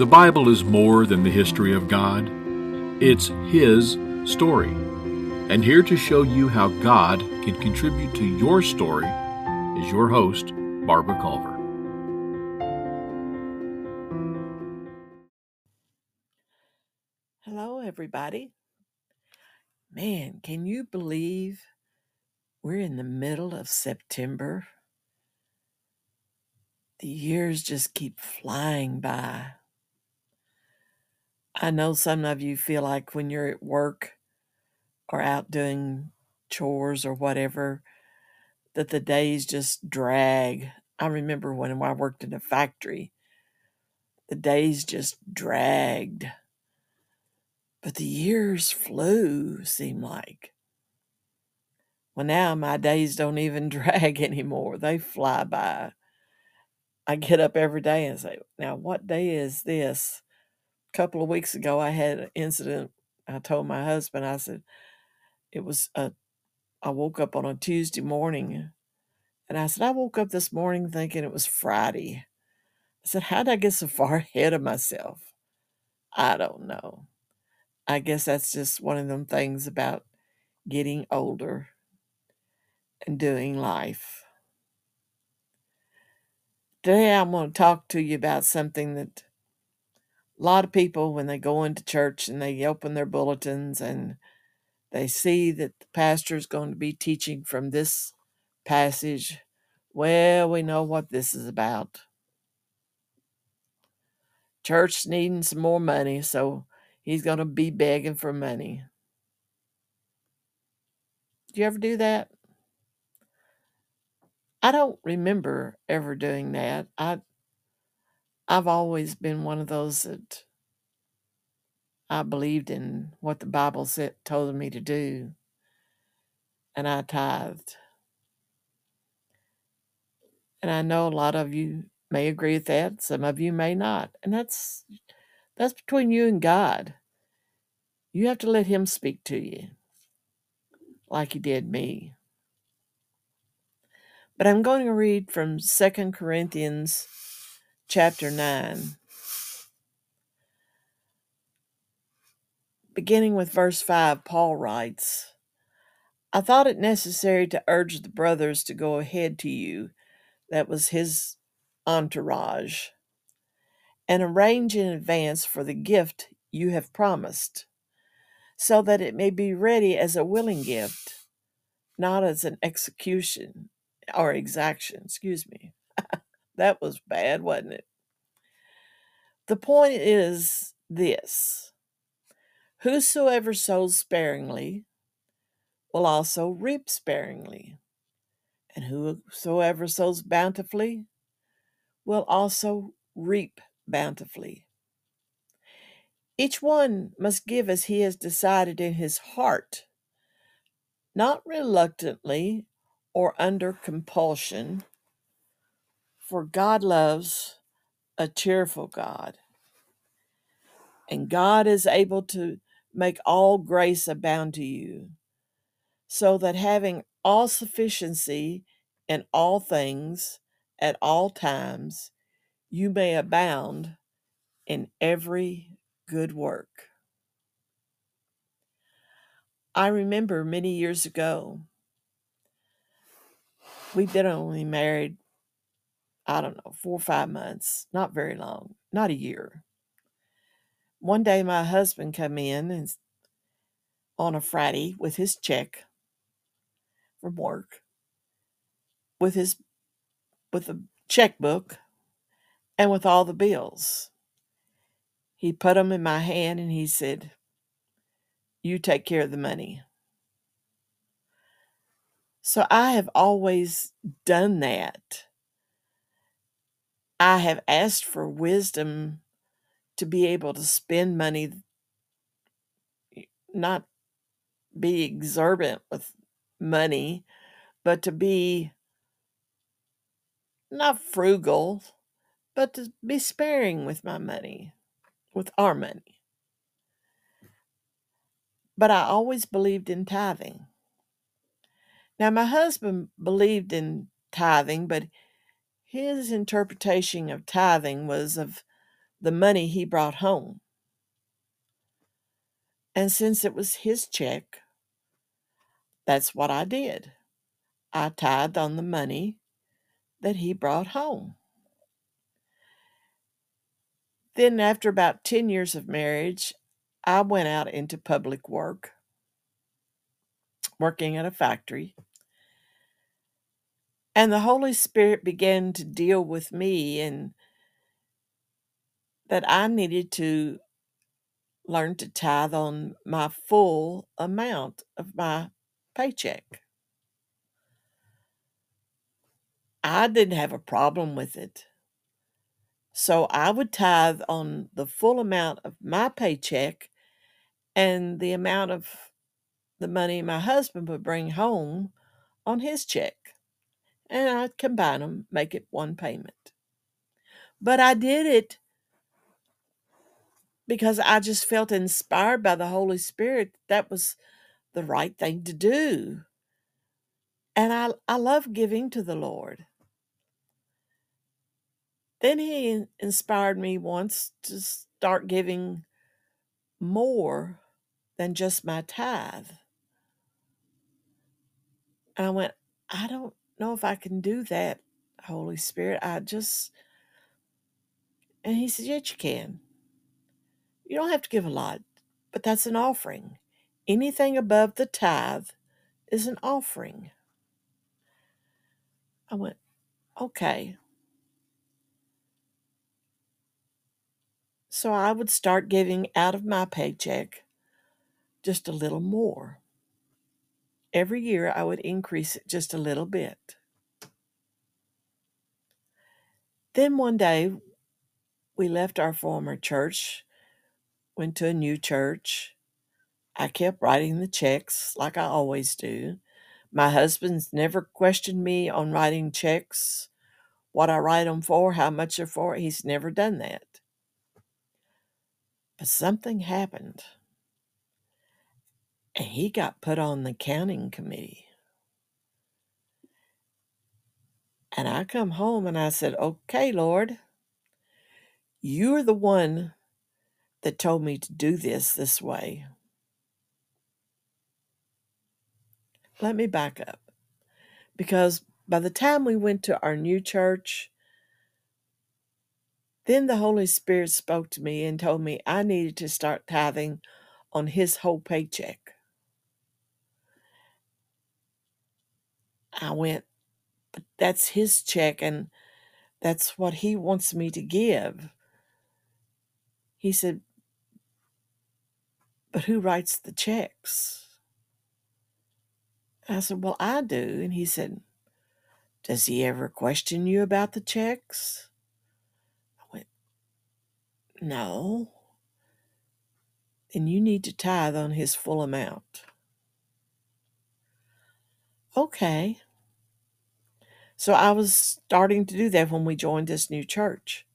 The Bible is more than the history of God, it's His story. And here to show you how God can contribute to your story is your host, Barbara Culver. Hello, everybody. Man, can you believe we're in the middle of September? The years just keep flying by. I know some of you feel like when you're at work or out doing chores or whatever, that the days just drag. I remember when I worked in a factory, the days just dragged. But the years flew, seemed like. Well, now my days don't even drag anymore. They fly by. I get up every day and say, now, what day is this? A couple of weeks ago, I had an incident. I told my husband, I said, it was a, I woke up on a Tuesday morning and I said, I woke up this morning thinking it was Friday. I said, how did I get so far ahead of myself? I don't know. I guess that's just one of them things about getting older and doing life. Today, I'm going to talk to you about something that a lot of people, when they go into church and they open their bulletins and they see that the pastor is going to be teaching from this passage, well, we know what this is about. Church needing some more money, so he's going to be begging for money. Do you ever do that? I don't remember ever doing that. I I've always been one of those that I believed in what the Bible said told me to do, and I tithed. And I know a lot of you may agree with that, some of you may not. And that's that's between you and God. You have to let him speak to you like he did me. But I'm going to read from Second Corinthians chapter 9. Beginning with verse 5, Paul writes, I thought it necessary to urge the brothers to go ahead to you. That was his entourage. And arrange in advance for the gift you have promised, so that it may be ready as a willing gift, not as an execution or exaction. Excuse me. that was bad, wasn't it? The point is this Whosoever sows sparingly will also reap sparingly, and whosoever sows bountifully will also reap bountifully. Each one must give as he has decided in his heart, not reluctantly or under compulsion, for God loves a cheerful God. And God is able to make all grace abound to you, so that having all sufficiency in all things at all times, you may abound in every good work. I remember many years ago, we've been only married, I don't know, four or five months, not very long, not a year. One day my husband come in and on a Friday with his check from work, with his with a checkbook and with all the bills. He put them in my hand and he said, You take care of the money. So I have always done that. I have asked for wisdom to be able to spend money, not be exorbitant with money, but to be not frugal, but to be sparing with my money, with our money. But I always believed in tithing. Now, my husband believed in tithing, but His interpretation of tithing was of the money he brought home. And since it was his check, that's what I did. I tithed on the money that he brought home. Then, after about 10 years of marriage, I went out into public work, working at a factory. And the Holy Spirit began to deal with me and that I needed to learn to tithe on my full amount of my paycheck. I didn't have a problem with it. So I would tithe on the full amount of my paycheck and the amount of the money my husband would bring home on his check. And I'd combine them, make it one payment. But I did it because I just felt inspired by the Holy Spirit. That was the right thing to do. And I, I love giving to the Lord. Then he inspired me once to start giving more than just my tithe. And I went, I don't know if I can do that, Holy Spirit. I just, and he said, Yes, you can. You don't have to give a lot, but that's an offering. Anything above the tithe is an offering. I went, Okay. So I would start giving out of my paycheck just a little more. Every year I would increase it just a little bit. Then one day we left our former church, went to a new church. I kept writing the checks like I always do. My husband's never questioned me on writing checks, what I write them for, how much they're for. He's never done that. But something happened. And he got put on the counting committee. And I come home and I said, Okay, Lord, you're the one that told me to do this this way. Let me back up. Because by the time we went to our new church, then the Holy Spirit spoke to me and told me I needed to start tithing on his whole paycheck. I went, but that's his check and that's what he wants me to give. He said, but who writes the checks? I said, well, I do. And he said, does he ever question you about the checks? I went, no. Then you need to tithe on his full amount. Okay. So I was starting to do that when we joined this new church.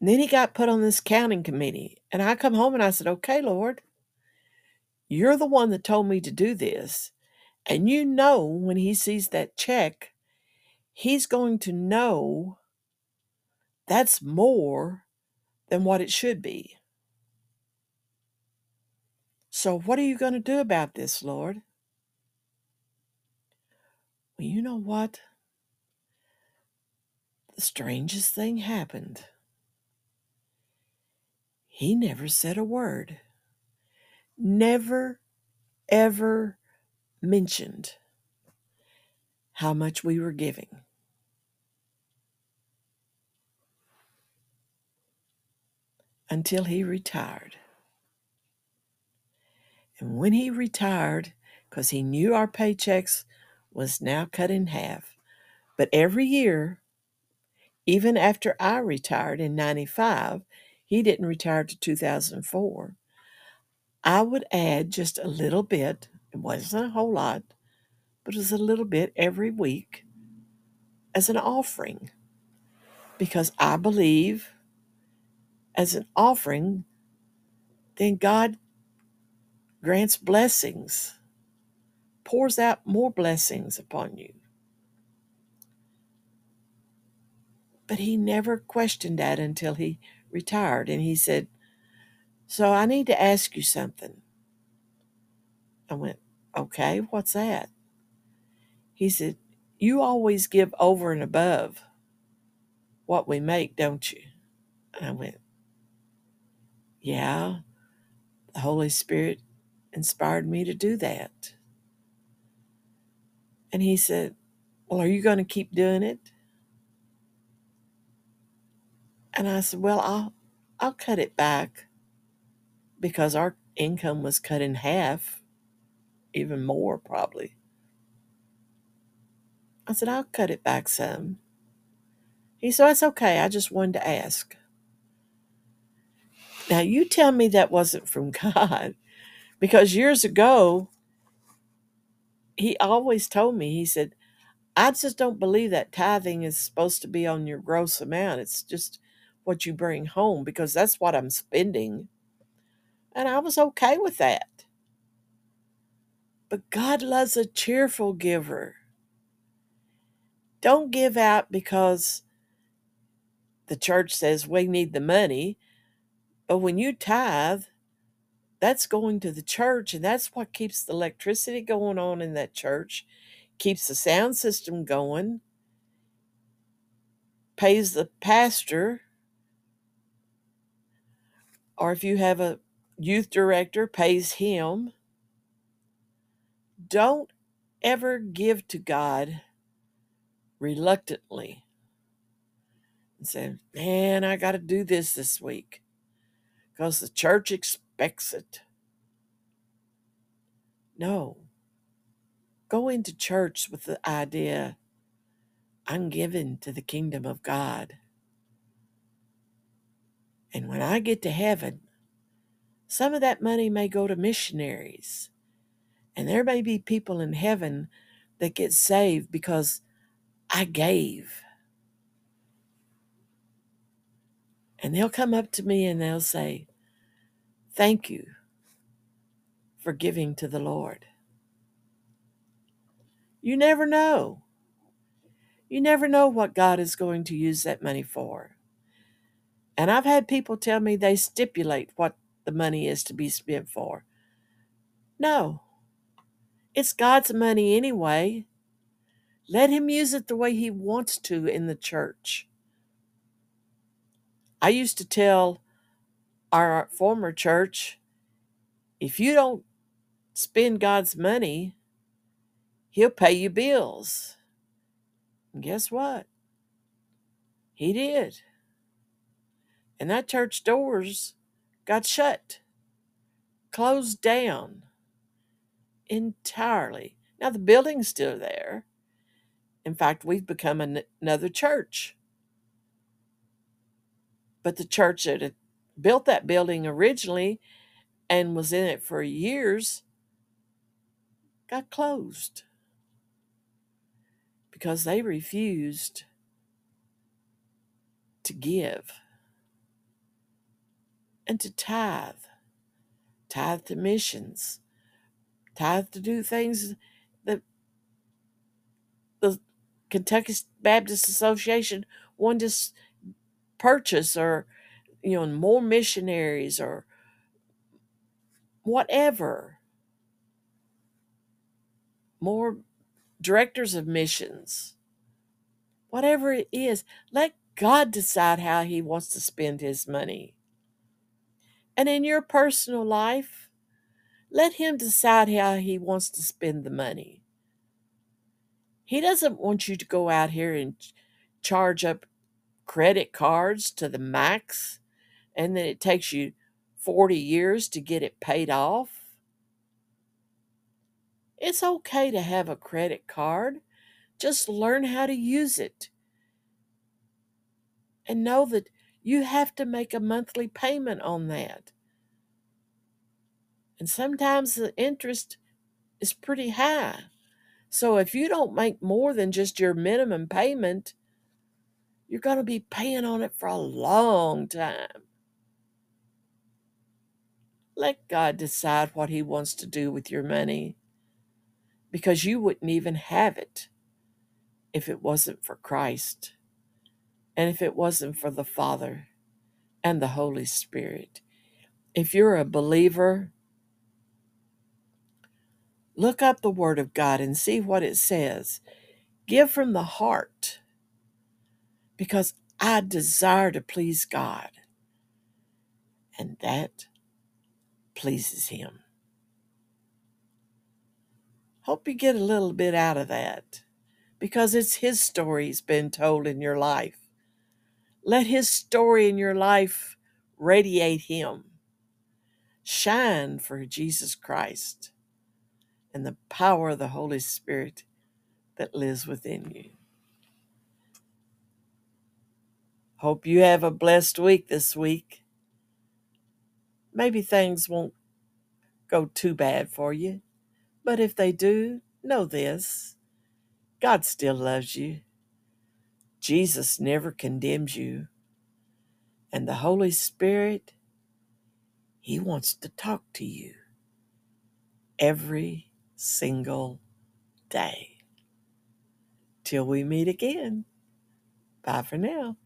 And then he got put on this counting committee. And I come home and I said, Okay, Lord, you're the one that told me to do this. And you know when he sees that check, he's going to know that's more than what it should be. So, what are you going to do about this, Lord? You know what? The strangest thing happened. He never said a word, never, ever mentioned how much we were giving. until he retired. And when he retired, because he knew our paychecks was now cut in half, but every year, even after I retired in 95, he didn't retire to 2004. I would add just a little bit, it wasn't a whole lot, but it was a little bit every week as an offering because I believe as an offering, then God grants blessings, pours out more blessings upon you. But he never questioned that until he retired. And he said, So I need to ask you something. I went, Okay, what's that? He said, You always give over and above what we make, don't you? And I went, Yeah, the Holy Spirit inspired me to do that. And he said, Well, are you going to keep doing it? And I said, Well, I'll I'll cut it back because our income was cut in half, even more probably. I said, I'll cut it back some. He said, That's okay. I just wanted to ask. Now, you tell me that wasn't from God because years ago, he always told me, he said, I just don't believe that tithing is supposed to be on your gross amount. It's just what you bring home because that's what I'm spending. And I was okay with that. But God loves a cheerful giver. Don't give out because the church says we need the money. But when you tithe, that's going to the church, and that's what keeps the electricity going on in that church, keeps the sound system going, pays the pastor, or if you have a youth director, pays him. Don't ever give to God reluctantly and say, Man, I got to do this this week. Because the church expects it. No. Go into church with the idea I'm given to the kingdom of God. And when I get to heaven, some of that money may go to missionaries. And there may be people in heaven that get saved because I gave. And they'll come up to me and they'll say, Thank you for giving to the Lord. You never know. You never know what God is going to use that money for. And I've had people tell me they stipulate what the money is to be spent for. No, it's God's money anyway. Let Him use it the way He wants to in the church. I used to tell our former church if you don't spend God's money, He'll pay you bills. And guess what? He did. And that church doors got shut, closed down entirely. Now, the building's still there. In fact, we've become an, another church. But the church that built that building originally and was in it for years got closed because they refused to give and to tithe, tithe to missions, tithe to do things that the Kentucky Baptist Association wanted to purchase or, you know, more missionaries or whatever. More directors of missions. Whatever it is, let God decide how He wants to spend His money. And in your personal life, let Him decide how He wants to spend the money. He doesn't want you to go out here and charge up credit cards to the max and then it takes you 40 years to get it paid off. It's okay to have a credit card. Just learn how to use it. And know that you have to make a monthly payment on that. And sometimes the interest is pretty high. So if you don't make more than just your minimum payment, you're going to be paying on it for a long time. Let God decide what He wants to do with your money because you wouldn't even have it if it wasn't for Christ And if it wasn't for the Father and the Holy Spirit, if you're a believer, look up the Word of God and see what it says. Give from the heart because I desire to please God, and that pleases Him. Hope you get a little bit out of that because it's His story He's been told in your life. Let His story in your life radiate Him. Shine for Jesus Christ and the power of the Holy Spirit that lives within you. Hope you have a blessed week this week. Maybe things won't go too bad for you, but if they do, know this God still loves you. Jesus never condemns you. And the Holy Spirit, He wants to talk to you every single day. Till we meet again. Bye for now.